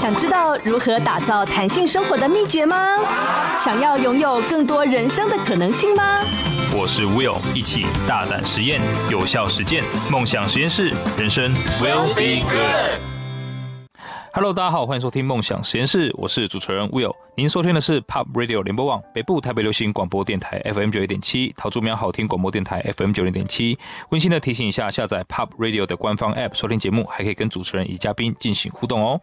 想知道如何打造弹性生活的秘诀吗？想要拥有更多人生的可能性吗？我是 Will，一起大胆实验，有效实践，梦想实验室，人生 Will be good。Hello，大家好，欢迎收听梦想实验室，我是主持人 Will。您收听的是 Pop Radio 联播网北部台北流行广播电台 FM 九一点七，桃竹苗好听广播电台 FM 九零点七。温馨的提醒一下，下载 Pop Radio 的官方 App 收听节目，还可以跟主持人以及嘉宾进行互动哦。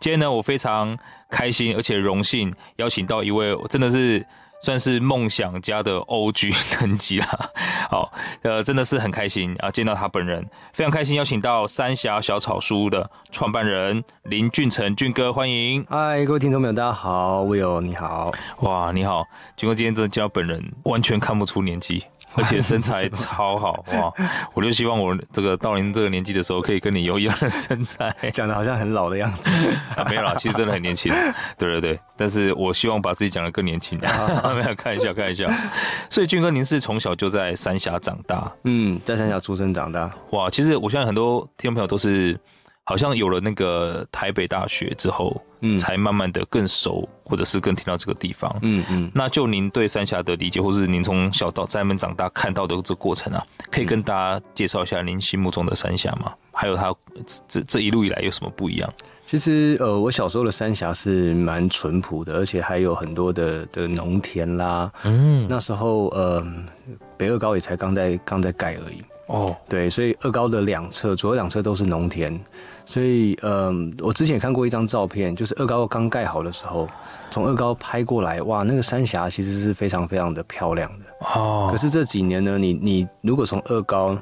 今天呢，我非常开心而且荣幸邀请到一位，我真的是。算是梦想家的 OG 等级啦，好，呃，真的是很开心啊，见到他本人，非常开心，邀请到三峡小草书屋的创办人林俊成俊哥，欢迎。嗨，各位听众朋友，大家好，Will 你好，哇，你好，俊哥今天真的见到本人，完全看不出年纪。而且身材超好哇！我就希望我这个到您这个年纪的时候，可以跟你有一样的身材。讲的好像很老的样子啊，没有啦，其实真的很年轻。对对对，但是我希望把自己讲的更年轻。没有，开玩笑，开玩笑。所以俊哥，您是从小就在三峡长大？嗯，在三峡出生长大。哇，其实我相信很多听众朋友都是。好像有了那个台北大学之后，嗯，才慢慢的更熟，或者是更听到这个地方，嗯嗯。那就您对三峡的理解，或是您从小到在那边长大看到的这个过程啊，可以跟大家介绍一下您心目中的三峡吗？还有它这这一路以来有什么不一样？其实呃，我小时候的三峡是蛮淳朴的，而且还有很多的的农田啦。嗯，那时候呃，北二高也才刚在刚在盖而已。哦，对，所以二高的两侧，左右两侧都是农田。所以，嗯，我之前也看过一张照片，就是二高刚盖好的时候，从二高拍过来，哇，那个三峡其实是非常非常的漂亮的。哦。可是这几年呢，你你如果从二高，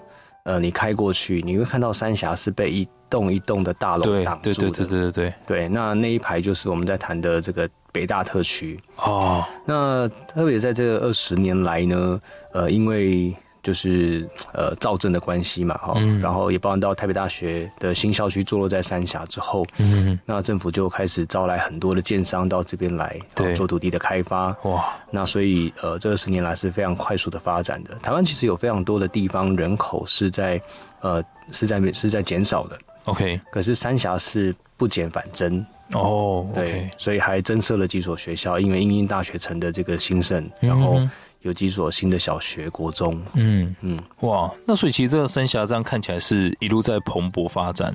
呃，你开过去，你会看到三峡是被一栋一栋的大楼挡住的。对对对对对对。对，那那一排就是我们在谈的这个北大特区。哦。那特别在这个二十年来呢，呃，因为就是呃造镇的关系嘛，哈、嗯，然后也包含到台北大学的新校区坐落在三峡之后，嗯，那政府就开始招来很多的建商到这边来做土地的开发，哇，那所以呃这二十年来是非常快速的发展的。台湾其实有非常多的地方人口是在呃是在是在减少的，OK，可是三峡是不减反增。哦，对，所以还增设了几所学校，因为英英大学城的这个兴盛，然后。有几所新的小学、国中，嗯嗯，哇，那所以其实这个三峡这样看起来是一路在蓬勃发展，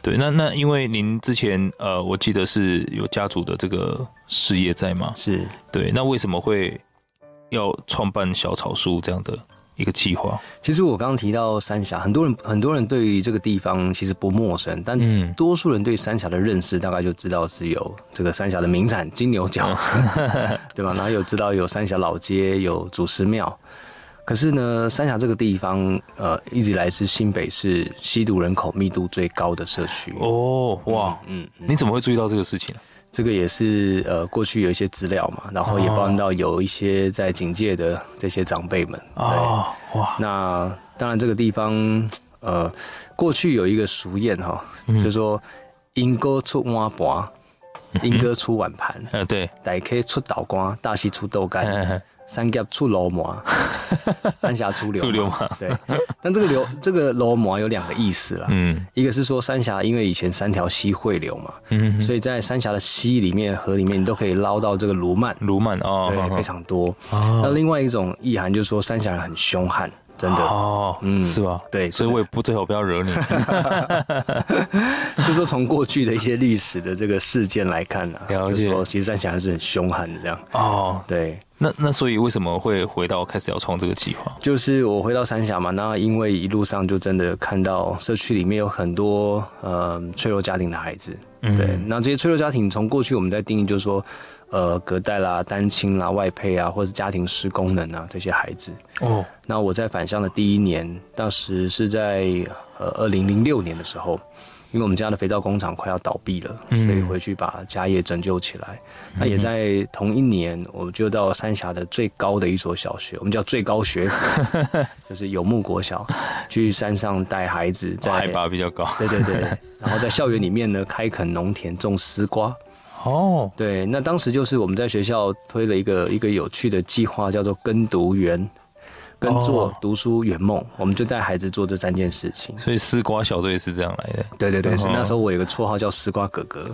对，那那因为您之前呃，我记得是有家族的这个事业在吗？是，对，那为什么会要创办小草书这样的？一个计划。其实我刚刚提到三峡，很多人很多人对于这个地方其实不陌生，但多数人对三峡的认识大概就知道是有这个三峡的名产金牛角，对吧？然后有知道有三峡老街，有祖师庙。可是呢，三峡这个地方，呃，一直以来是新北市吸毒人口密度最高的社区。哦，哇，嗯，嗯，你怎么会注意到这个事情？这个也是呃，过去有一些资料嘛，然后也包含到有一些在警界的这些长辈们。哦，哇！那当然，这个地方呃，过去有一个俗谚哈，嗯、就是说“莺歌出碗盘，莺歌出碗盘”。嗯，对。大 K 出倒瓜，大西出豆干。嗯三峡出流氓，三峡出流氓。对，但这个流这个流氓有两个意思啦。嗯，一个是说三峡因为以前三条溪汇流嘛，嗯，所以在三峡的溪里面、河里面，你都可以捞到这个鲈鳗。鲈鳗哦，对，非常多。那另外一种意涵就是说三峡人很凶悍。真的哦，嗯，是吧？对，所以我也不最好不要惹你。就说从过去的一些历史的这个事件来看呢，了解，说其实三峡还是很凶悍的这样。哦，对，那那所以为什么会回到开始要创这个计划？就是我回到三峡嘛，那因为一路上就真的看到社区里面有很多呃脆弱家庭的孩子，嗯，对，那这些脆弱家庭从过去我们在定义就是说。呃，隔代啦、单亲啦、外配啊，或者是家庭失功能啊，这些孩子。哦，那我在返乡的第一年，当时是在呃二零零六年的时候，因为我们家的肥皂工厂快要倒闭了，嗯，所以回去把家业拯救起来。嗯、那也在同一年，我就到三峡的最高的一所小学，我们叫最高学府，就是有木国小，去山上带孩子在，在海拔比较高。对对对，然后在校园里面呢，开垦农田，种丝瓜。哦，对，那当时就是我们在学校推了一个一个有趣的计划，叫做“耕读园”。耕作、读书、圆梦，我们就带孩子做这三件事情。所以丝瓜小队是这样来的。对对对，是那时候我有个绰号叫丝瓜哥哥，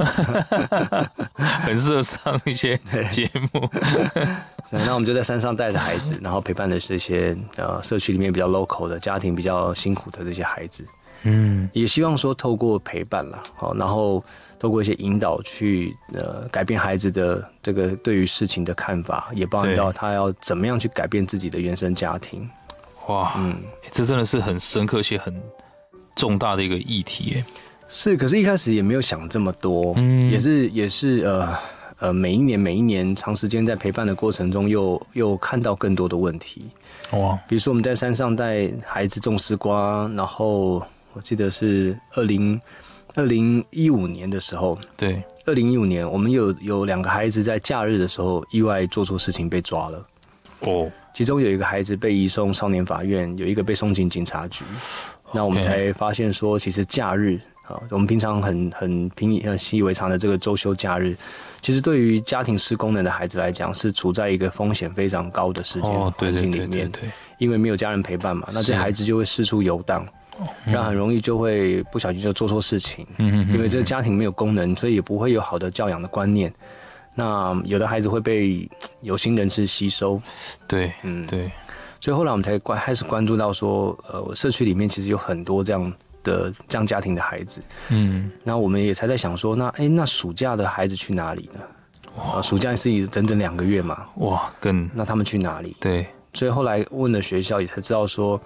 很适合上一些 节目。对，那我们就在山上带着孩子，然后陪伴的是这些呃社区里面比较 local 的家庭，比较辛苦的这些孩子。嗯，也希望说透过陪伴了，好，然后透过一些引导去呃改变孩子的这个对于事情的看法，也帮到他要怎么样去改变自己的原生家庭。哇，嗯，这真的是很深刻且很重大的一个议题耶。是，可是一开始也没有想这么多，嗯，也是也是呃呃每一年每一年长时间在陪伴的过程中又，又又看到更多的问题。哇，比如说我们在山上带孩子种丝瓜，然后。我记得是二零二零一五年的时候，对，二零一五年我们有有两个孩子在假日的时候意外做错事情被抓了。哦，其中有一个孩子被移送少年法院，有一个被送进警察局。那我们才发现说，其实假日啊，我们平常很很平很习以为常的这个周休假日，其实对于家庭失功能的孩子来讲，是处在一个风险非常高的时间环境里面。对，因为没有家人陪伴嘛，那这孩子就会四处游荡。那很容易就会不小心就做错事情，因为这个家庭没有功能，所以也不会有好的教养的观念。那有的孩子会被有心人士吸收，对，嗯，对。所以后来我们才关开始关注到说，呃，社区里面其实有很多这样的这样家庭的孩子，嗯，那我们也才在想说，那哎，那暑假的孩子去哪里呢？哇，暑假是一整整两个月嘛，哇，更那他们去哪里？对，所以后来问了学校，也才知道说。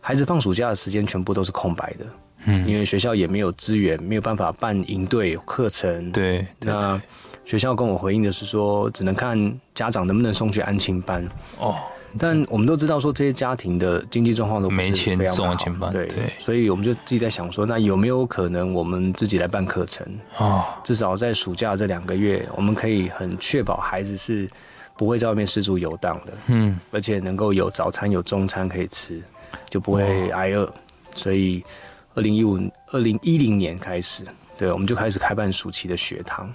孩子放暑假的时间全部都是空白的，嗯，因为学校也没有资源，没有办法办营队课程，对，那学校跟我回应的是说，只能看家长能不能送去安亲班，哦，但我们都知道说这些家庭的经济状况都没钱送安亲班，对，对，所以我们就自己在想说，那有没有可能我们自己来办课程？哦，至少在暑假这两个月，我们可以很确保孩子是不会在外面四处游荡的，嗯，而且能够有早餐有中餐可以吃。就不会挨饿，所以二零一五、二零一零年开始，对，我们就开始开办暑期的学堂。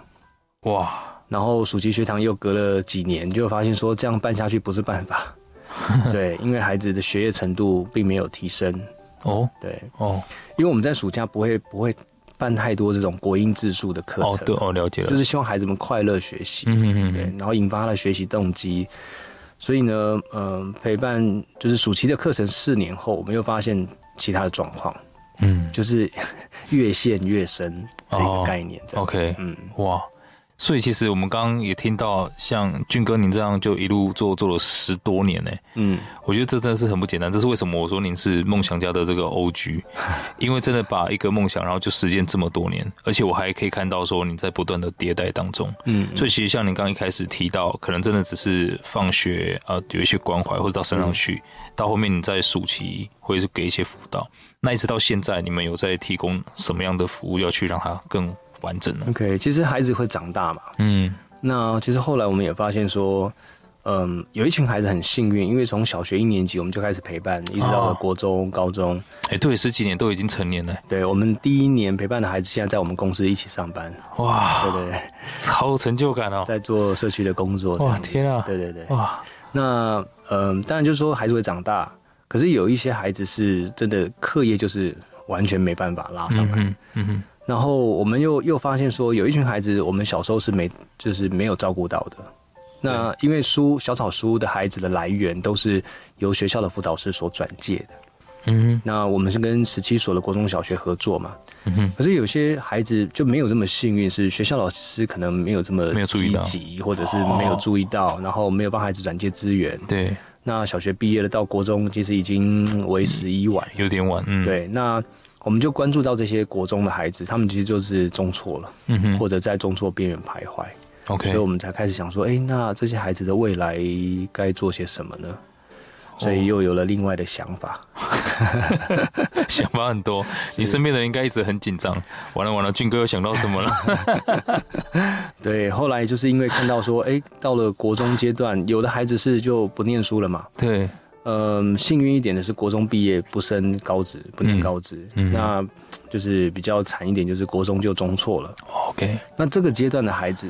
哇！然后暑期学堂又隔了几年，就发现说这样办下去不是办法。对，因为孩子的学业程度并没有提升。哦，对，哦，因为我们在暑假不会不会办太多这种国音字数的课程。哦，对，哦，了解了，就是希望孩子们快乐学习。嗯嗯嗯，对，然后引发他的学习动机。所以呢，嗯、呃，陪伴就是暑期的课程四年后，我们又发现其他的状况，嗯，就是 越陷越深的一个概念。哦、OK，嗯，哇。所以其实我们刚刚也听到，像俊哥您这样就一路做做了十多年呢。嗯，我觉得这真的是很不简单。这是为什么我说您是梦想家的这个 OG，因为真的把一个梦想，然后就实践这么多年，而且我还可以看到说你在不断的迭代当中。嗯，所以其实像您刚刚一开始提到，可能真的只是放学啊，有一些关怀或者到山上去，到后面你在暑期或者是给一些辅导，那一直到现在，你们有在提供什么样的服务要去让它更完整的 OK，其实孩子会长大嘛。嗯，那其实后来我们也发现说，嗯，有一群孩子很幸运，因为从小学一年级我们就开始陪伴，一直到了国中、哦、高中。哎、欸，对，十几年都已经成年了。对，我们第一年陪伴的孩子，现在在我们公司一起上班。哇，对对对，超有成就感哦，在做社区的工作。哇，天啊！对对对，哇，那嗯，当然就是说孩子会长大，可是有一些孩子是真的课业就是完全没办法拉上来。嗯哼然后我们又又发现说，有一群孩子，我们小时候是没就是没有照顾到的。那因为书小草书的孩子的来源都是由学校的辅导师所转介的。嗯哼。那我们是跟十七所的国中小学合作嘛。嗯哼。可是有些孩子就没有这么幸运，是学校老师可能没有这么积极，或者是没有注意到，然后没有帮孩子转介资源。对。那小学毕业了，到国中其实已经为时已晚，有点晚。嗯。对，那。我们就关注到这些国中的孩子，他们其实就是中辍了，嗯哼，或者在中辍边缘徘徊，OK，所以我们才开始想说，哎、欸，那这些孩子的未来该做些什么呢？所以又有了另外的想法，想法很多。你身边的人应该一直很紧张，完了完了，俊哥又想到什么了？对，后来就是因为看到说，哎、欸，到了国中阶段，有的孩子是就不念书了嘛，对。嗯，幸运一点的是国中毕业不升高职，不念高职，嗯，那就是比较惨一点，就是国中就中错了。OK，那这个阶段的孩子，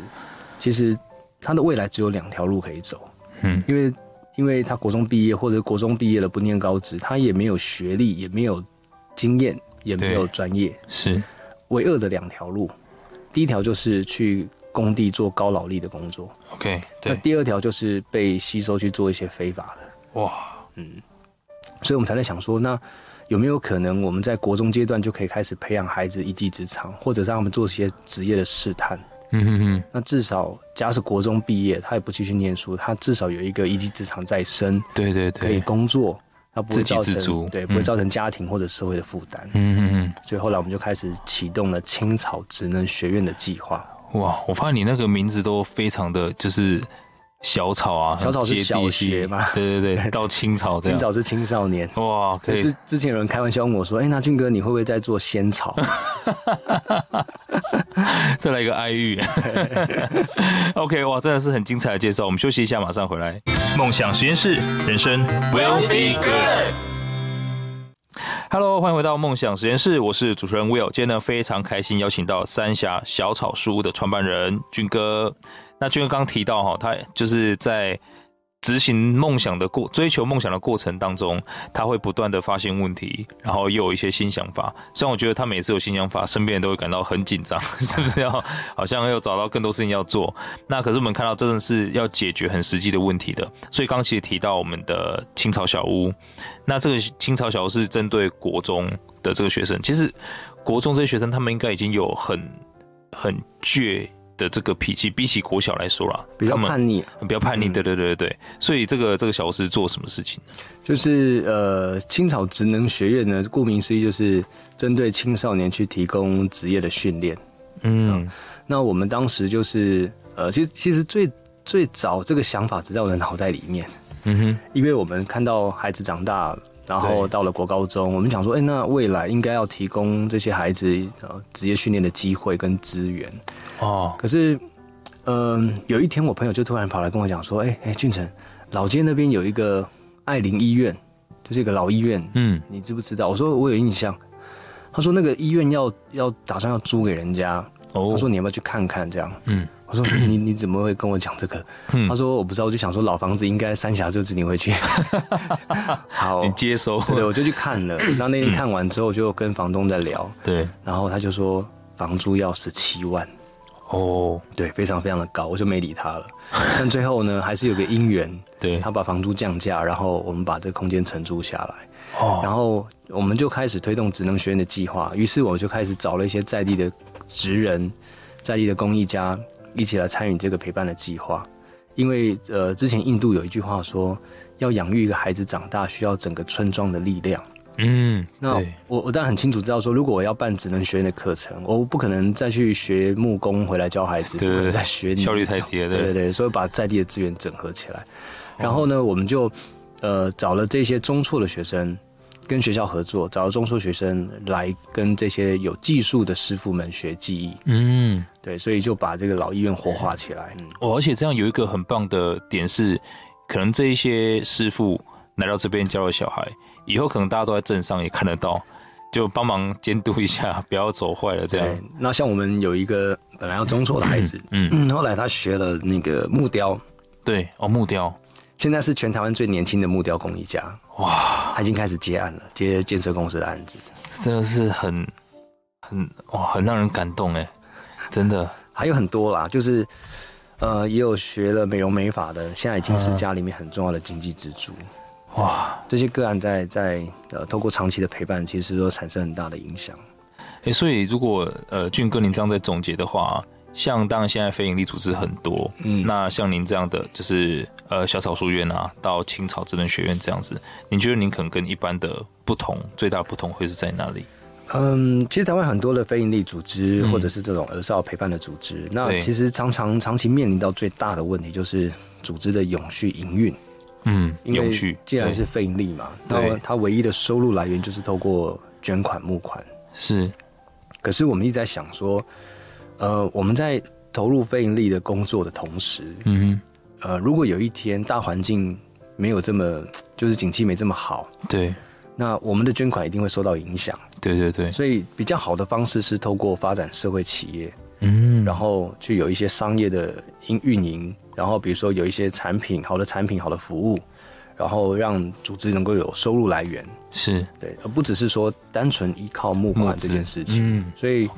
其实他的未来只有两条路可以走。嗯，因为因为他国中毕业或者国中毕业了不念高职，他也没有学历，也没有经验，也没有专业，是唯二的两条路。第一条就是去工地做高劳力的工作，OK，对。那第二条就是被吸收去做一些非法的，哇，嗯，所以我们才在想说，那有没有可能我们在国中阶段就可以开始培养孩子一技之长，或者让他们做一些职业的试探？嗯哼哼，那至少，假使国中毕业，他也不继续念书，他至少有一个一技之长在身，对对对，可以工作，他不会造成自给自足，对，不会造成家庭或者社会的负担。嗯哼哼，所以后来我们就开始启动了青草职能学院的计划。哇，我发现你那个名字都非常的就是。小草啊，小草是小学嘛？对对对，到青草这样。青草是青少年。哇。之之前有人开玩笑问我说：“哎、欸，那俊哥你会不会在做仙草？” 再来一个爱玉。OK，哇，真的是很精彩的介绍。我们休息一下，马上回来。梦想实验室，人生 will be good。Hello，欢迎回到梦想实验室，我是主持人 Will。今天呢，非常开心邀请到三峡小草书屋的创办人俊哥。那俊哥刚提到哈，他就是在执行梦想的过追求梦想的过程当中，他会不断的发现问题，然后又有一些新想法。虽然我觉得他每次有新想法，身边人都会感到很紧张，是不是要 好像要找到更多事情要做？那可是我们看到真的是要解决很实际的问题的。所以刚其实提到我们的青草小屋，那这个青草小屋是针对国中的这个学生。其实国中这些学生，他们应该已经有很很倔。的这个脾气，比起国小来说啦，比较叛逆，比较叛逆。对对对对，所以这个这个小屋是做什么事情？就是呃，青草职能学院呢，顾名思义就是针对青少年去提供职业的训练。嗯，那我们当时就是呃，其实其实最最早这个想法只在我的脑袋里面。嗯哼，因为我们看到孩子长大。然后到了国高中，我们想说，哎，那未来应该要提供这些孩子呃职业训练的机会跟资源哦。可是，嗯、呃，有一天我朋友就突然跑来跟我讲说，哎哎，俊成，老街那边有一个爱林医院，就是一个老医院，嗯，你知不知道？我说我有印象。他说那个医院要要打算要租给人家，哦，他说你要不要去看看这样？嗯。我说 你你怎么会跟我讲这个？嗯、他说我不知道，我就想说老房子应该三峡就指定会去。好，你接收。对，我就去看了。然后那天看完之后，就跟房东在聊。对。然后他就说房租要十七万。哦。对，非常非常的高，我就没理他了。但最后呢，还是有个因缘。对。他把房租降价，然后我们把这个空间承租下来。哦。然后我们就开始推动职能学院的计划。于是我们就开始找了一些在地的职人，在地的工艺家。一起来参与这个陪伴的计划，因为呃，之前印度有一句话说，要养育一个孩子长大，需要整个村庄的力量。嗯，那我我当然很清楚知道说，如果我要办职能学院的课程，我不可能再去学木工回来教孩子，对对对，再学效率太低了。对对对，所以把在地的资源整合起来，然后呢，我们就呃找了这些中辍的学生。跟学校合作，找了中辍学生来跟这些有技术的师傅们学技艺。嗯，对，所以就把这个老医院活化起来。嗯，哦，而且这样有一个很棒的点是，可能这一些师傅来到这边教了小孩，以后可能大家都在镇上也看得到，就帮忙监督一下，不要走坏了这样。那像我们有一个本来要中辍的孩子，嗯，嗯，后来他学了那个木雕，对，哦，木雕。现在是全台湾最年轻的木雕工艺家，哇！他已经开始接案了，接建设公司的案子，真的是很很哇，很让人感动哎，真的。还有很多啦，就是呃，也有学了美容美发的，现在已经是家里面很重要的经济支柱。哇！这些个案在在呃，透过长期的陪伴，其实都产生很大的影响。哎，所以如果呃，俊哥您这样在总结的话。像当然现在非营利组织很多，嗯，那像您这样的就是呃小草书院啊，到青草智能学院这样子，您觉得您可能跟一般的不同，最大的不同会是在哪里？嗯，其实台湾很多的非营利组织、嗯、或者是这种儿少陪伴的组织，那其实常常长期面临到最大的问题就是组织的永续营运。嗯，永续既然是非营利嘛，那它唯一的收入来源就是透过捐款募款。是，可是我们一直在想说。呃，我们在投入非营利的工作的同时，嗯，呃，如果有一天大环境没有这么，就是景气没这么好，对，那我们的捐款一定会受到影响。对对对，所以比较好的方式是透过发展社会企业，嗯，然后去有一些商业的运运营，然后比如说有一些产品，好的产品，好的服务，然后让组织能够有收入来源，是。对，而不只是说单纯依靠募款这件事情。嗯，所以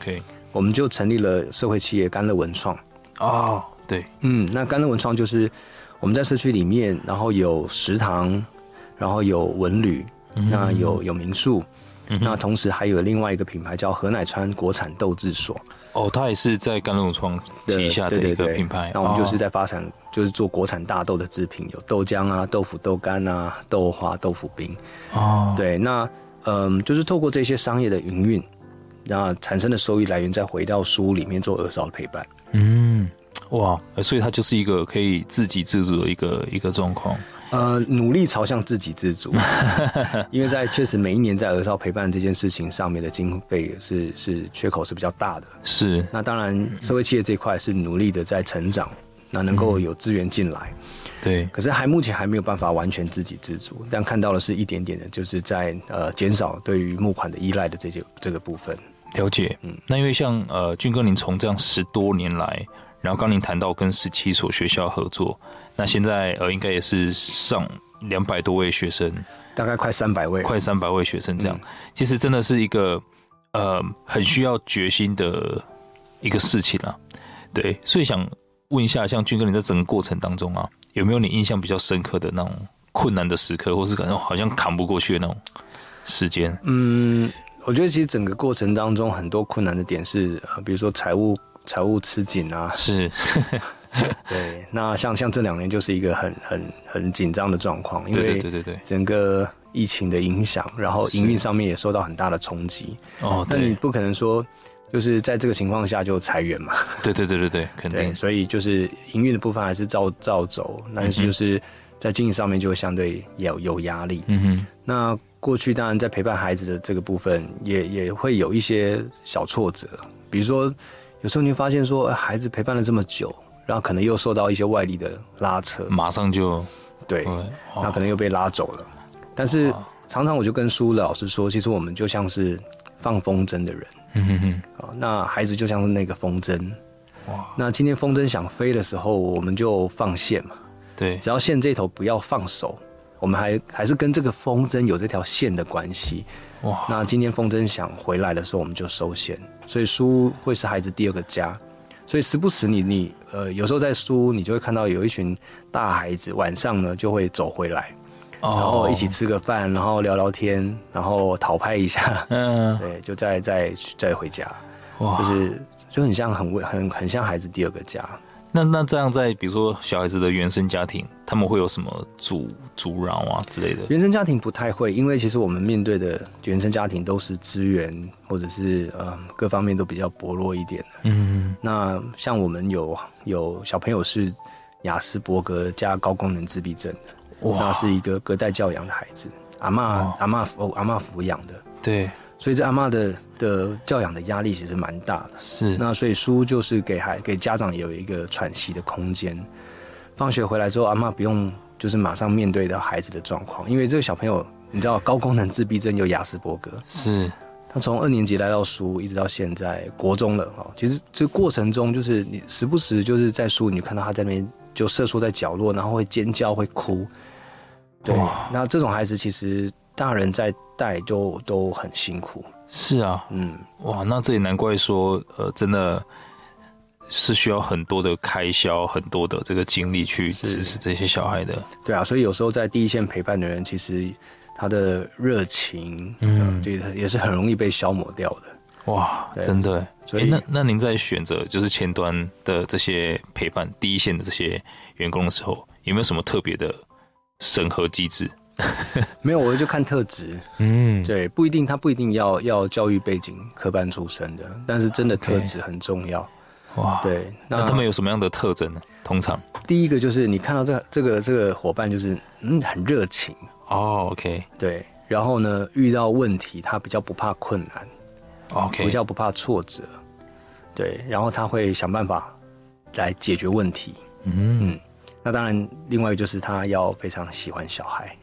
我们就成立了社会企业甘乐文创。哦，对，嗯，那甘乐文创就是我们在社区里面，然后有食堂，然后有文旅，嗯、那有有民宿。嗯、那同时还有另外一个品牌叫何乃川国产豆制所。哦，它也是在甘乐文创旗下的一个品牌。那我们就是在发展，就是做国产大豆的制品，有豆浆啊、豆腐、豆干啊、豆花、豆腐冰。哦，对，那嗯，就是透过这些商业的营运，那产生的收益来源再回到书里面做儿少的陪伴。嗯，哇，所以它就是一个可以自给自足的一个一个状况。呃，努力朝向自给自足，因为在确实每一年在儿少陪伴这件事情上面的经费是是缺口是比较大的。是，那当然社会企业这一块是努力的在成长，那能够有资源进来。对，可是还目前还没有办法完全自给自足，但看到的是一点点的，就是在呃减少对于募款的依赖的这些这个部分。了解，嗯，那因为像呃俊哥，您从这样十多年来，然后刚您谈到跟十七所学校合作。那现在呃，应该也是上两百多位学生，大概快三百位，快三百位学生这样。嗯、其实真的是一个呃很需要决心的一个事情啊。对，所以想问一下，像俊哥，你在整个过程当中啊，有没有你印象比较深刻的那种困难的时刻，或是可能好像扛不过去的那种时间？嗯，我觉得其实整个过程当中很多困难的点是，比如说财务财务吃紧啊，是。对，那像像这两年就是一个很很很紧张的状况，因为对对对整个疫情的影响，然后营运上面也受到很大的冲击。哦，但你不可能说就是在这个情况下就裁员嘛？对对对对对，肯定。所以就是营运的部分还是照照走，但是就是在经营上面就会相对有有压力。嗯哼。那过去当然在陪伴孩子的这个部分也也会有一些小挫折，比如说有时候你会发现说孩子陪伴了这么久。然后可能又受到一些外力的拉扯，马上就对，那可能又被拉走了。但是常常我就跟书的老师说，其实我们就像是放风筝的人，嗯哼哼，那孩子就像是那个风筝，哇，那今天风筝想飞的时候，我们就放线嘛，对，只要线这头不要放手，我们还还是跟这个风筝有这条线的关系，哇，那今天风筝想回来的时候，我们就收线，所以书屋会是孩子第二个家。所以时不时你你呃有时候在书，你就会看到有一群大孩子晚上呢就会走回来，然后一起吃个饭，然后聊聊天，然后讨拍一下，嗯，对，就再再再回家，哇，就是就很像很很很像孩子第二个家。那那这样，在比如说小孩子的原生家庭，他们会有什么阻阻挠啊之类的？原生家庭不太会，因为其实我们面对的原生家庭都是资源或者是呃各方面都比较薄弱一点的。嗯，那像我们有有小朋友是雅斯伯格加高功能自闭症的，那是一个隔代教养的孩子，阿嬷阿嬷哦阿嬷抚养的，对。所以这阿嬷的的教养的压力其实蛮大的，是。那所以书就是给孩给家长有一个喘息的空间。放学回来之后，阿嬷不用就是马上面对到孩子的状况，因为这个小朋友你知道高功能自闭症有雅斯伯格，是。他从二年级来到书，一直到现在国中了哈。其实这过程中，就是你时不时就是在书，你看到他在那边就瑟缩在角落，然后会尖叫会哭。对，那这种孩子其实。大人在带都都很辛苦，是啊，嗯，哇，那这也难怪说，呃，真的是需要很多的开销，很多的这个精力去支持这些小孩的。对啊，所以有时候在第一线陪伴的人，其实他的热情，嗯，对，也是很容易被消磨掉的。哇，真的。所以，欸、那那您在选择就是前端的这些陪伴第一线的这些员工的时候，有没有什么特别的审核机制？没有，我就看特质。嗯，对，不一定，他不一定要要教育背景科班出身的，但是真的特质很重要。哇，对，那，那他们有什么样的特征呢？通常第一个就是你看到这个这个这个伙伴就是嗯很热情哦，OK，对，然后呢遇到问题他比较不怕困难，OK，比较不怕挫折，对，然后他会想办法来解决问题。嗯嗯，那当然另外一个就是他要非常喜欢小孩。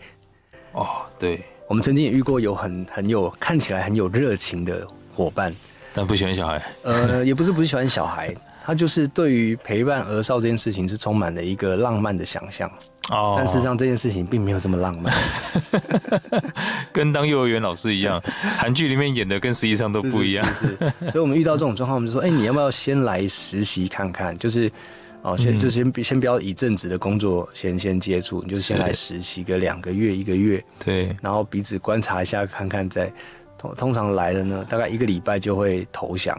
哦，对，我们曾经也遇过有很很有看起来很有热情的伙伴，但不喜欢小孩。呃，也不是不喜欢小孩，他就是对于陪伴儿少这件事情是充满了一个浪漫的想象。哦，但事实上这件事情并没有这么浪漫，跟当幼儿园老师一样，韩剧里面演的跟实际上都不一样。是，是，是，是，所以我们遇到这种状况，我们就说，哎、欸，你要不要先来实习看看？就是，哦，先就先先不要以正职的工作先先接触，你就先来实习个两个月一个月，对，然后彼此观察一下，看看在。通通常来了呢，大概一个礼拜就会投降。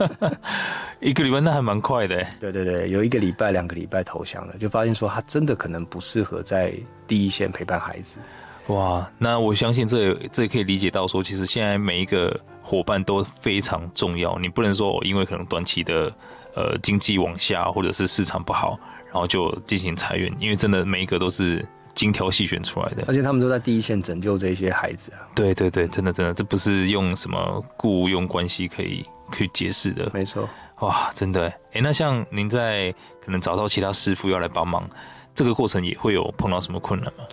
一个礼拜那还蛮快的。对对对，有一个礼拜、两个礼拜投降了，就发现说他真的可能不适合在第一线陪伴孩子。哇，那我相信这这也可以理解到说，其实现在每一个伙伴都非常重要。你不能说因为可能短期的呃经济往下，或者是市场不好，然后就进行裁员，因为真的每一个都是。精挑细选出来的，而且他们都在第一线拯救这些孩子啊！对对对，真的真的，这不是用什么雇佣关系可以去解释的。没错，哇，真的哎、欸，那像您在可能找到其他师傅要来帮忙，这个过程也会有碰到什么困难吗？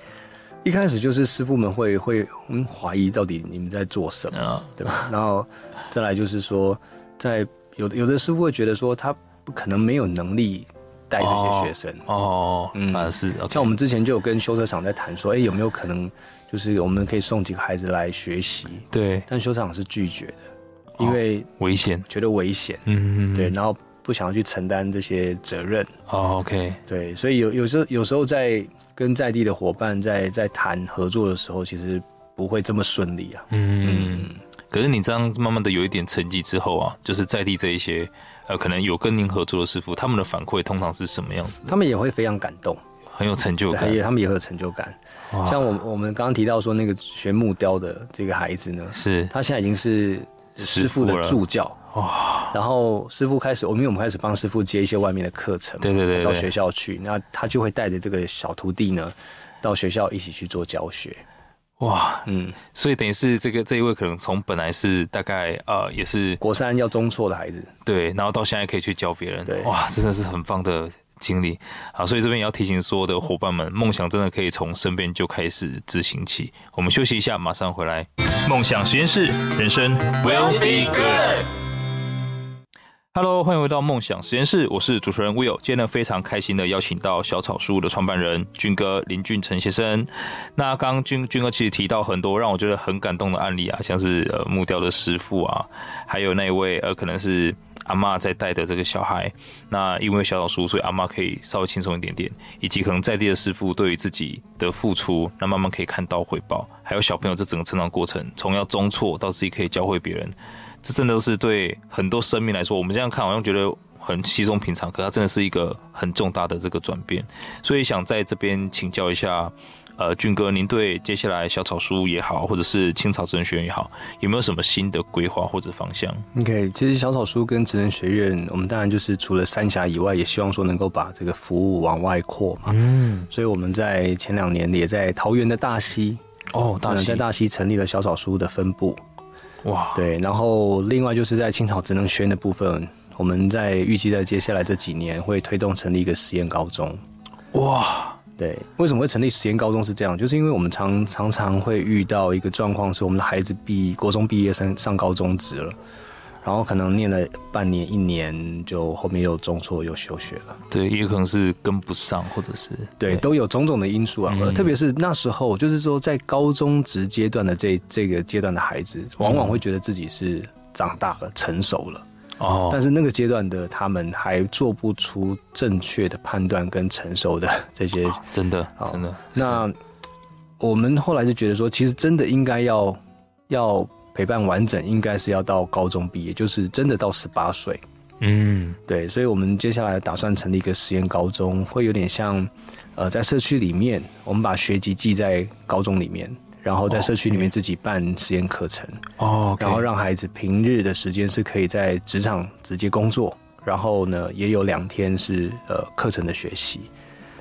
一开始就是师傅们会会嗯怀疑到底你们在做什么，哦、对吧？然后再来就是说，在有的有的师傅会觉得说他不可能没有能力。带这些学生哦，嗯，啊是，像我们之前就有跟修车厂在谈说，哎，有没有可能就是我们可以送几个孩子来学习？对，但修车厂是拒绝的，因为危险，觉得危险，嗯嗯，对，然后不想要去承担这些责任。哦，OK，对，所以有有时候有时候在跟在地的伙伴在在谈合作的时候，其实不会这么顺利啊。嗯，可是你这样慢慢的有一点成绩之后啊，就是在地这一些。呃，可能有跟您合作的师傅，他们的反馈通常是什么样子？他们也会非常感动，很有成就感。也，他们也会有成就感。像我我们刚刚提到说那个学木雕的这个孩子呢，是他现在已经是师傅的助教。哇！然后师傅开始，我们我们开始帮师傅接一些外面的课程，对对对，到学校去，那他就会带着这个小徒弟呢，到学校一起去做教学。哇，嗯，所以等于是这个这一位可能从本来是大概呃也是国三要中辍的孩子，对，然后到现在可以去教别人，对，哇，真的是很棒的经历。好，所以这边也要提醒所有的伙伴们，梦想真的可以从身边就开始执行起。我们休息一下，马上回来。梦想实验室，人生 will be good。Hello，欢迎回到梦想实验室，我是主持人 Will。今天呢，非常开心的邀请到小草书的创办人俊哥林俊成先生。那刚刚俊俊哥其实提到很多让我觉得很感动的案例啊，像是呃木雕的师傅啊，还有那位呃可能是阿嬷在带的这个小孩。那因为小草书，所以阿嬷可以稍微轻松一点点，以及可能在地的师傅对于自己的付出，那慢慢可以看到回报。还有小朋友这整个成长过程，从要中错到自己可以教会别人。这真的都是对很多生命来说，我们这样看好像觉得很稀松平常，可它真的是一个很重大的这个转变。所以想在这边请教一下，呃，俊哥，您对接下来小草书也好，或者是青草职能学院也好，有没有什么新的规划或者方向？OK，其实小草书跟职能学院，我们当然就是除了三峡以外，也希望说能够把这个服务往外扩嘛。嗯，所以我们在前两年也在桃园的大溪哦，在大溪成立了小草书的分部。哇，对，然后另外就是在青草职能学院的部分，我们在预计在接下来这几年会推动成立一个实验高中。哇，对，为什么会成立实验高中是这样？就是因为我们常常常会遇到一个状况，是我们的孩子毕国中毕业生上高中职了。然后可能念了半年一年，就后面又中辍又休学了。对，也可能是跟不上，或者是对，对都有种种的因素啊。嗯、特别是那时候，就是说在高中职阶段的这这个阶段的孩子，往往会觉得自己是长大了、成熟了。哦。但是那个阶段的他们还做不出正确的判断跟成熟的这些，哦、真的，真的。那我们后来就觉得说，其实真的应该要要。陪伴完整应该是要到高中毕业，就是真的到十八岁。嗯，对，所以我们接下来打算成立一个实验高中，会有点像，呃，在社区里面，我们把学籍记在高中里面，然后在社区里面自己办实验课程。哦，okay. 然后让孩子平日的时间是可以在职场直接工作，然后呢，也有两天是呃课程的学习。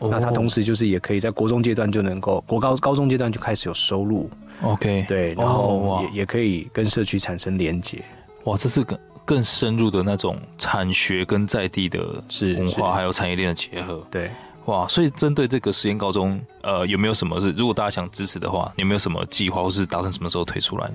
Oh. 那他同时就是也可以在国中阶段就能够，国高高中阶段就开始有收入。OK，对，然后也也可以跟社区产生连接。哇，这是更更深入的那种产学跟在地的文化还有产业链的结合。对，哇，所以针对这个实验高中，呃，有没有什么是如果大家想支持的话，有没有什么计划，或是打算什么时候推出来？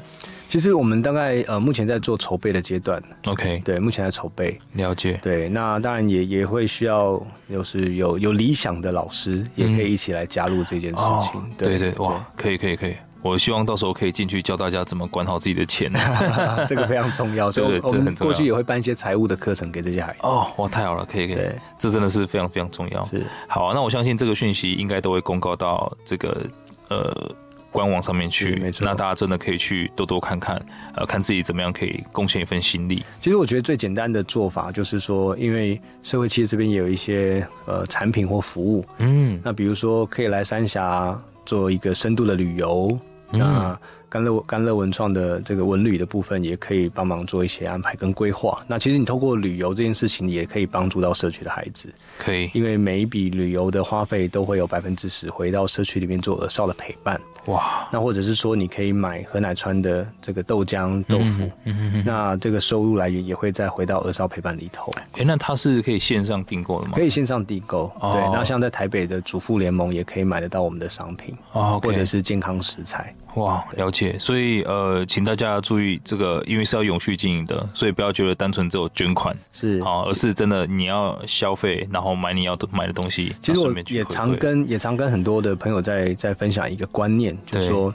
其实我们大概呃目前在做筹备的阶段。OK，对，目前在筹备。了解。对，那当然也也会需要，就是有有理想的老师也可以一起来加入这件事情。嗯哦、对，对对，哇，可以可以可以。我希望到时候可以进去教大家怎么管好自己的钱，这个非常重要。所以我们过去也会办一些财务的课程给这些孩子。哦，哇，太好了，可以可以。对，这真的是非常非常重要。是，好啊，那我相信这个讯息应该都会公告到这个呃官网上面去。没错，那大家真的可以去多多看看，呃，看自己怎么样可以贡献一份心力。其实我觉得最简单的做法就是说，因为社会企业这边也有一些呃产品或服务，嗯，那比如说可以来三峡做一个深度的旅游。那甘乐甘乐文创的这个文旅的部分，也可以帮忙做一些安排跟规划。那其实你透过旅游这件事情，也可以帮助到社区的孩子。可以，因为每一笔旅游的花费都会有百分之十回到社区里面做儿少的陪伴。哇，那或者是说，你可以买禾乃川的这个豆浆豆腐，嗯嗯嗯，那这个收入来源也会再回到儿少陪伴里头。哎、欸，那它是可以线上订购的吗？可以线上订购。哦、对，那像在台北的主妇联盟也可以买得到我们的商品，哦 okay、或者是健康食材。哇，了解。所以呃，请大家注意这个，因为是要永续经营的，所以不要觉得单纯只有捐款是。啊，而是真的你要消费，然后买你要买的东西。其实我也常跟也常跟很多的朋友在在分享一个观念，就是说，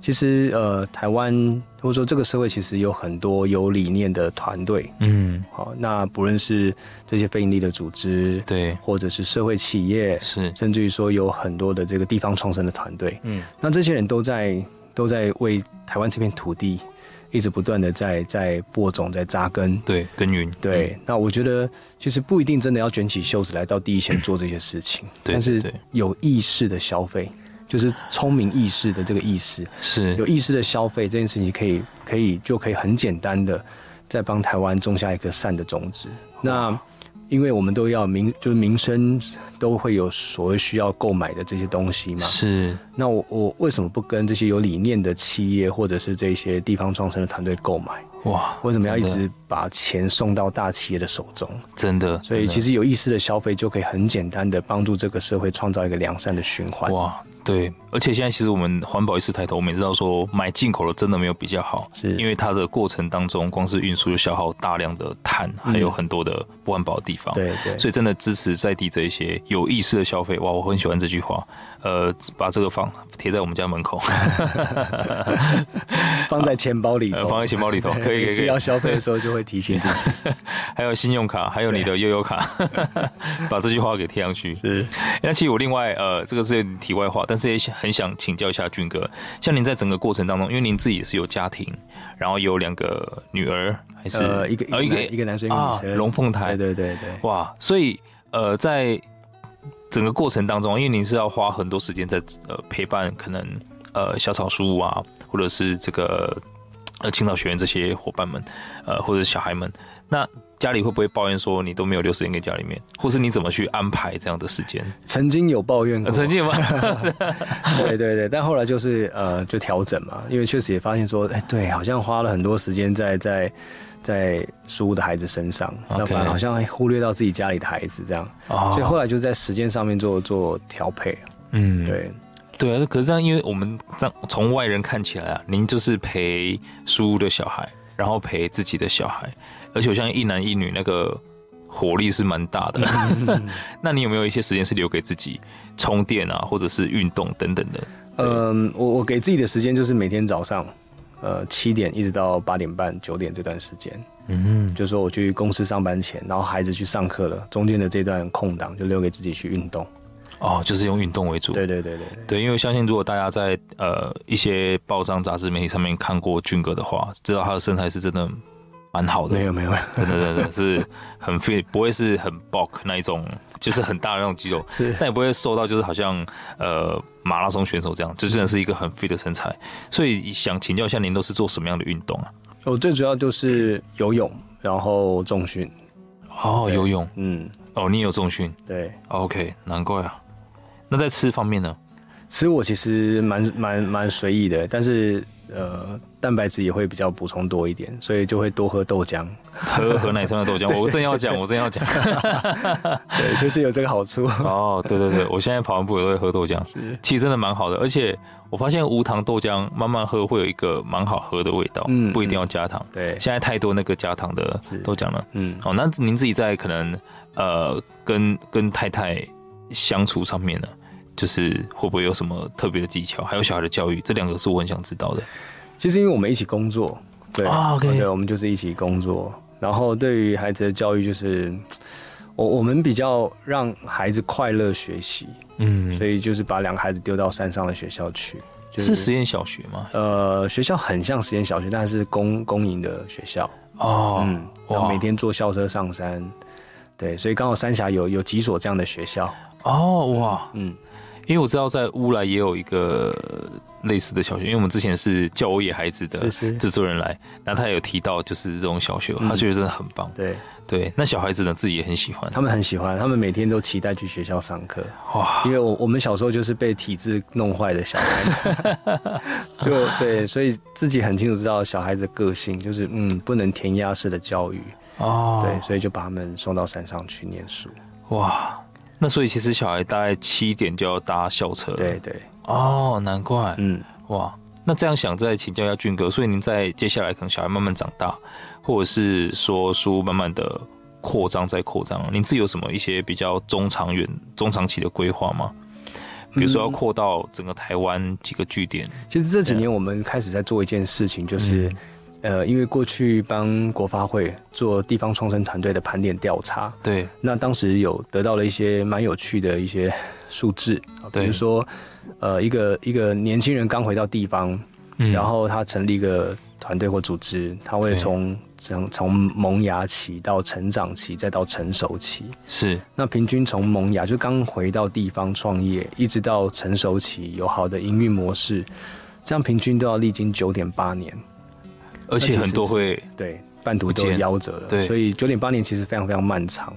其实呃，台湾或者说这个社会其实有很多有理念的团队，嗯，好，那不论是这些非盈利的组织，对，或者是社会企业，是，甚至于说有很多的这个地方创生的团队，嗯，那这些人都在。都在为台湾这片土地一直不断的在在播种，在扎根，对，耕耘，对。嗯、那我觉得其实不一定真的要卷起袖子来到第一线做这些事情，对但是有意识的消费，就是聪明意识的这个意识，是有意识的消费这件事情，可以可以就可以很简单的在帮台湾种下一颗善的种子。那。因为我们都要民，就是民生都会有所谓需要购买的这些东西嘛。是。那我我为什么不跟这些有理念的企业或者是这些地方创生的团队购买？哇！为什么要一直把钱送到大企业的手中？真的。所以其实有意识的消费就可以很简单的帮助这个社会创造一个良善的循环。哇！对，而且现在其实我们环保意识抬头，我们也知道说买进口的真的没有比较好，是因为它的过程当中，光是运输就消耗大量的碳，还有很多的不环保的地方。对对，所以真的支持在地这一些有意识的消费。哇，我很喜欢这句话。呃，把这个放贴在我们家门口，放在钱包里头，放在钱包里头，可 以可以。只要消费的时候就会提醒自己。还有信用卡，还有你的悠悠卡，把这句话给贴上去。是。那其实我另外呃，这个是题外话，但是也很想请教一下俊哥，像您在整个过程当中，因为您自己是有家庭，然后有两个女儿，还是呃一个一个一个男生一个女生，龙凤胎，对对对对。哇，所以呃在。整个过程当中，因为您是要花很多时间在呃陪伴，可能呃小草书屋啊，或者是这个呃青岛学院这些伙伴们，呃或者小孩们，那家里会不会抱怨说你都没有留时间给家里面，或是你怎么去安排这样的时间？曾经有抱怨过，曾经有吗？对对对，但后来就是呃就调整嘛，因为确实也发现说，哎对，好像花了很多时间在在。在书屋的孩子身上.那反而好像忽略到自己家里的孩子这样，oh. 所以后来就在时间上面做做调配。嗯，对，对啊。可是这样，因为我们这样从外人看起来啊，您就是陪书屋的小孩，然后陪自己的小孩，而且我相信一男一女那个火力是蛮大的。那你有没有一些时间是留给自己充电啊，或者是运动等等的？嗯，我我给自己的时间就是每天早上。呃，七点一直到八点半、九点这段时间，嗯哼，就是说我去公司上班前，然后孩子去上课了，中间的这段空档就留给自己去运动。哦，就是用运动为主。对对对对对，因为相信如果大家在呃一些报章、杂志、媒体上面看过俊哥的话，知道他的身材是真的蛮好的。没有没有，真的真的是很 fit，不会是很 bulk 那一种，就是很大的那种肌肉，是，但也不会瘦到就是好像呃。马拉松选手这样，就真的是一个很 fit 的身材，所以想请教一下，您都是做什么样的运动啊？我最主要就是游泳，然后重训。哦，游泳，嗯，哦，你也有重训？对，OK，难怪啊。那在吃方面呢？吃我其实蛮蛮蛮随意的，但是呃。蛋白质也会比较补充多一点，所以就会多喝豆浆，喝喝奶酸的豆浆。我正要讲，我正要讲，对，就是有这个好处。哦，对对对，我现在跑完步也会喝豆浆，是其实真的蛮好的。而且我发现无糖豆浆慢慢喝会有一个蛮好喝的味道，嗯，不一定要加糖。对，现在太多那个加糖的豆浆了，嗯。好，那您自己在可能呃跟跟太太相处上面呢？就是会不会有什么特别的技巧？还有小孩的教育，这两个是我很想知道的。其实因为我们一起工作，对，oh. 对，我们就是一起工作。然后对于孩子的教育，就是我我们比较让孩子快乐学习，嗯，所以就是把两个孩子丢到山上的学校去，就是实验小学吗？呃，学校很像实验小学，但是公公营的学校哦，嗯，然后每天坐校车上山，对，所以刚好三峡有有几所这样的学校哦，哇，嗯。因为我知道在乌来也有一个类似的小学，因为我们之前是教我野孩子的制作人来，那他也有提到就是这种小学，他觉得真的很棒。对对，那小孩子呢自己也很喜欢，他们很喜欢，他们每天都期待去学校上课。哇，因为我我们小时候就是被体制弄坏的小孩，就对，所以自己很清楚知道小孩子的个性，就是嗯，不能填鸭式的教育哦，对，所以就把他们送到山上去念书。哇。那所以其实小孩大概七点就要搭校车。对对。哦，难怪。嗯，哇，那这样想再请教一下俊哥，所以您在接下来可能小孩慢慢长大，或者是说书慢慢的扩张再扩张，您自己有什么一些比较中长远、中长期的规划吗？比如说要扩到整个台湾几个据点。其实这几年我们开始在做一件事情，就是。呃，因为过去帮国发会做地方创生团队的盘点调查，对，那当时有得到了一些蛮有趣的一些数字，比如说，呃，一个一个年轻人刚回到地方，嗯，然后他成立一个团队或组织，他会从从从萌芽期到成长期，再到成熟期，是，那平均从萌芽就刚回到地方创业，一直到成熟期有好的营运模式，这样平均都要历经九点八年。而且很多会对半途都夭折了，所以九点八年其实非常非常漫长。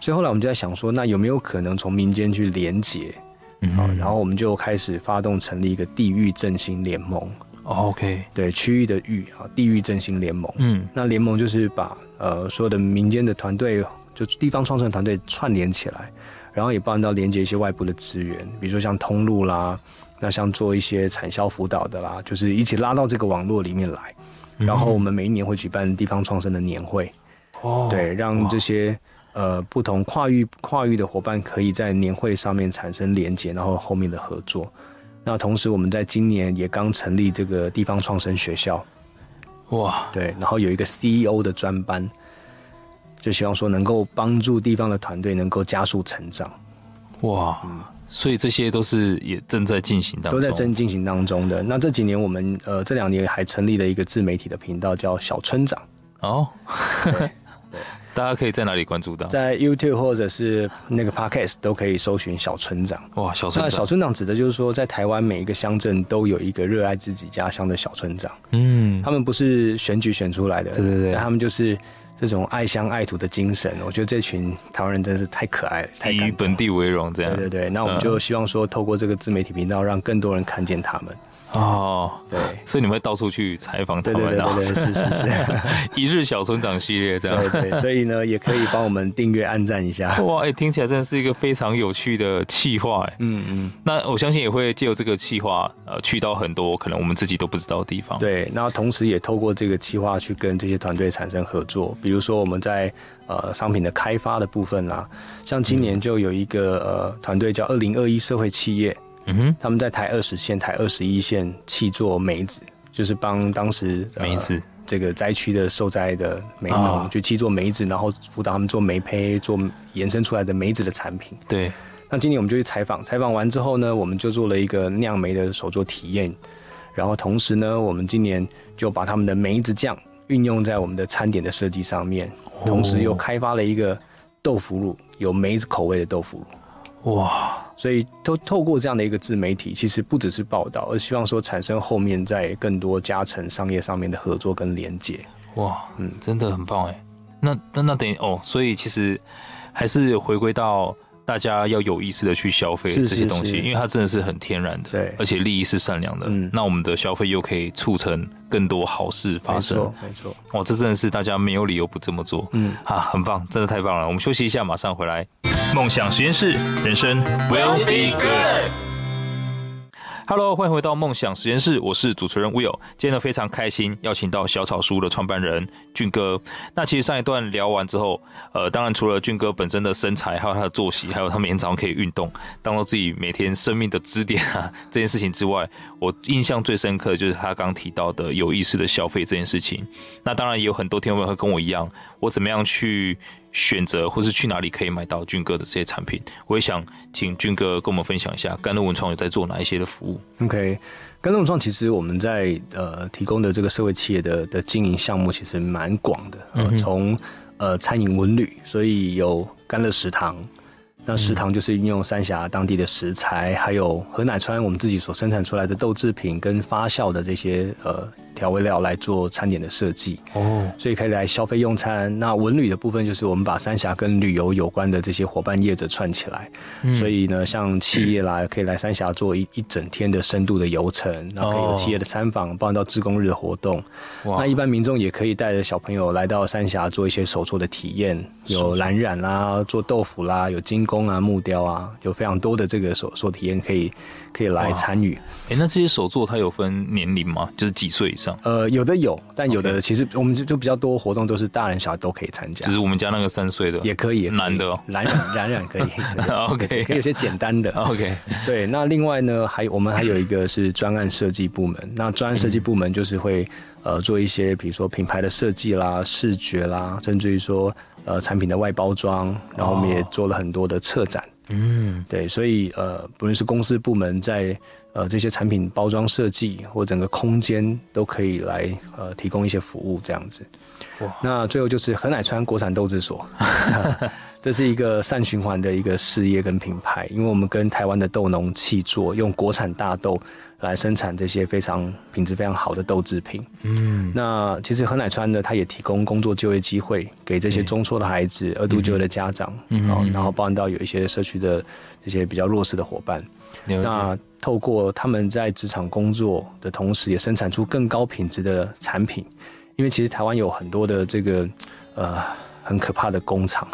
所以后来我们就在想说，那有没有可能从民间去连结？嗯，然后我们就开始发动成立一个地域振兴联盟。OK，对，区域的域啊，地域振兴联盟。嗯，那联盟就是把呃所有的民间的团队，就地方创生团队串联起来，然后也帮到连接一些外部的资源，比如说像通路啦，那像做一些产销辅导的啦，就是一起拉到这个网络里面来。然后我们每一年会举办地方创生的年会，哦，对，让这些呃不同跨域跨域的伙伴可以在年会上面产生连结，然后后面的合作。那同时我们在今年也刚成立这个地方创生学校，哇，对，然后有一个 CEO 的专班，就希望说能够帮助地方的团队能够加速成长，哇，嗯。所以这些都是也正在进行当中，都在正进行当中的。那这几年我们呃这两年还成立了一个自媒体的频道，叫小村长。哦，对，对，大家可以在哪里关注到？在 YouTube 或者是那个 Podcast 都可以搜寻小村长。哇，小村长，那小村长指的就是说，在台湾每一个乡镇都有一个热爱自己家乡的小村长。嗯，他们不是选举选出来的，对对对，他们就是。这种爱乡爱土的精神，我觉得这群台湾人真是太可爱了，太以本地为荣，这样。对对对，那我们就希望说，透过这个自媒体频道，让更多人看见他们。哦，对，所以你们会到处去采访他们，对对对，对，是是是，一日小村长系列这样，对对，所以呢，也可以帮我们订阅、按赞一下。哇，哎、欸，听起来真的是一个非常有趣的企划，哎，嗯嗯，那我相信也会借由这个企划，呃，去到很多可能我们自己都不知道的地方。对，那同时也透过这个企划去跟这些团队产生合作，比如说我们在呃商品的开发的部分啦，像今年就有一个呃团队叫二零二一社会企业。嗯哼，他们在台二十线、台二十一线去做梅子，就是帮当时梅子、呃、这个灾区的受灾的梅农去契作梅子，然后辅导他们做梅胚，做延伸出来的梅子的产品。对，那今年我们就去采访，采访完之后呢，我们就做了一个酿梅的手作体验，然后同时呢，我们今年就把他们的梅子酱运用在我们的餐点的设计上面，同时又开发了一个豆腐乳，有梅子口味的豆腐乳。哇！所以，都透过这样的一个自媒体，其实不只是报道，而希望说产生后面在更多加成商业上面的合作跟连接。哇，嗯，真的很棒哎。那那那等于哦，所以其实还是回归到大家要有意识的去消费这些东西，因为它真的是很天然的，对，而且利益是善良的。嗯，那我们的消费又可以促成更多好事发生，没错，没错。哇，这真的是大家没有理由不这么做。嗯，啊，很棒，真的太棒了。我们休息一下，马上回来。梦想实验室，人生 will be good。Hello，欢迎回到梦想实验室，我是主持人 Will。今天呢非常开心，邀请到小草书的创办人俊哥。那其实上一段聊完之后，呃，当然除了俊哥本身的身材，还有他的作息，还有他每天早上可以运动，当做自己每天生命的支点啊 这件事情之外，我印象最深刻的就是他刚提到的有意识的消费这件事情。那当然也有很多听众会跟我一样，我怎么样去选择或是去哪里可以买到俊哥的这些产品？我也想请俊哥跟我们分享一下，甘乐文创有在做哪一些的服务？OK，甘乐文创其实我们在呃提供的这个社会企业的的经营项目其实蛮广的，呃，从呃餐饮文旅，所以有甘乐食堂，那食堂就是运用三峡当地的食材，还有河奶川我们自己所生产出来的豆制品跟发酵的这些呃。调味料来做餐点的设计。哦，所以可以来消费用餐。那文旅的部分就是我们把三峡跟旅游有关的这些伙伴业者串起来，嗯、所以呢，像企业来，可以来三峡做一一整天的深度的游程，然后可以有企业的参访，包含到志工日的活动。哇。那一般民众也可以带着小朋友来到三峡做一些手作的体验，有蓝染啦，做豆腐啦，有精工啊、木雕啊，有非常多的这个手作体验可以可以来参与。哎、欸，那这些手作它有分年龄吗？就是几岁以上？呃，有的有，但有的其实我们就就比较多活动都是大人小孩都可以参加。就是我们家那个三岁的也可以，男的哦，蓝染染染可以。OK，可以有些简单的。OK，对。那另外呢，还我们还有一个是专案设计部门。那专案设计部门就是会呃做一些，比如说品牌的设计啦、视觉啦，甚至于说呃产品的外包装，然后我们也做了很多的策展。嗯，对。所以呃，不论是公司部门在。呃，这些产品包装设计或整个空间都可以来呃提供一些服务这样子。哇，那最后就是何乃川国产豆制所，这是一个善循环的一个事业跟品牌，因为我们跟台湾的豆农契作，用国产大豆来生产这些非常品质非常好的豆制品。嗯，那其实何乃川呢，它也提供工作就业机会给这些中辍的孩子、二度就业的家长，嗯，然后包含到有一些社区的这些比较弱势的伙伴。那透过他们在职场工作的同时，也生产出更高品质的产品。因为其实台湾有很多的这个呃很可怕的工厂，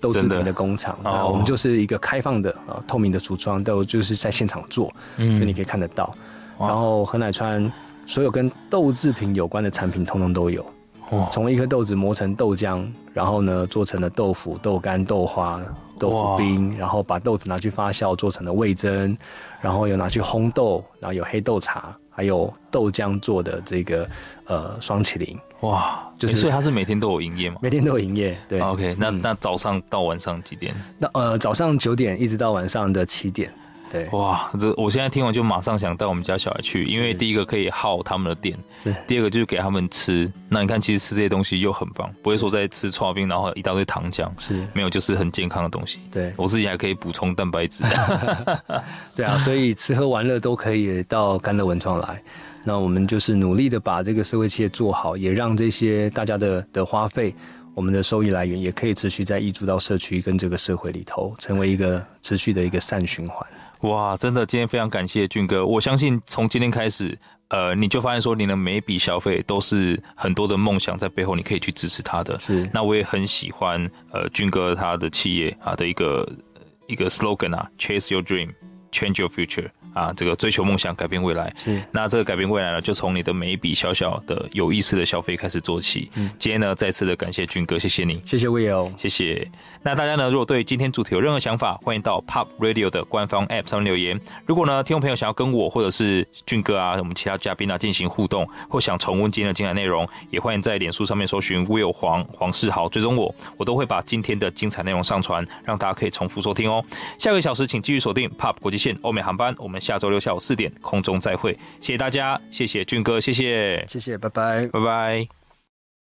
豆制品的工厂。啊，我们就是一个开放的啊透明的橱窗，都就是在现场做，所以你可以看得到。然后何乃川所有跟豆制品有关的产品，通通都有。从一颗豆子磨成豆浆，然后呢做成了豆腐、豆干、豆花。豆腐冰，然后把豆子拿去发酵做成了味噌，然后又拿去烘豆，然后有黑豆茶，还有豆浆做的这个呃双麒麟。哇，就是、欸、所以它是每天都有营业吗？每天都有营业。对，OK，那、嗯、那早上到晚上几点？那呃早上九点一直到晚上的七点。对哇，这我现在听完就马上想带我们家小孩去，因为第一个可以耗他们的电，对第二个就是给他们吃。那你看，其实吃这些东西又很棒，不会说在吃剉冰，然后一大堆糖浆，是没有，就是很健康的东西。对我自己还可以补充蛋白质。对啊，所以吃喝玩乐都可以到甘乐文创来。那我们就是努力的把这个社会企业做好，也让这些大家的的花费，我们的收益来源也可以持续在溢注到社区跟这个社会里头，成为一个持续的一个善循环。哇，真的，今天非常感谢俊哥。我相信从今天开始，呃，你就发现说，你的每一笔消费都是很多的梦想在背后，你可以去支持他的。是，那我也很喜欢，呃，俊哥他的企业啊的一个一个 slogan 啊，Chase your dream, change your future。啊，这个追求梦想，改变未来。是，那这个改变未来呢，就从你的每一笔小小的有意识的消费开始做起。嗯，今天呢，再次的感谢俊哥，谢谢你，谢谢 Will，谢谢。那大家呢，如果对今天主题有任何想法，欢迎到 Pop Radio 的官方 App 上面留言。如果呢，听众朋友想要跟我或者是俊哥啊，我们其他嘉宾啊进行互动，或想重温今天的精彩内容，也欢迎在脸书上面搜寻 Will 黄黄世豪，追踪我，我都会把今天的精彩内容上传，让大家可以重复收听哦。下个小时请继续锁定 Pop 国际线欧美航班，我们。下周六下午四点空中再会，谢谢大家，谢谢俊哥，谢谢，谢谢，拜拜，拜拜。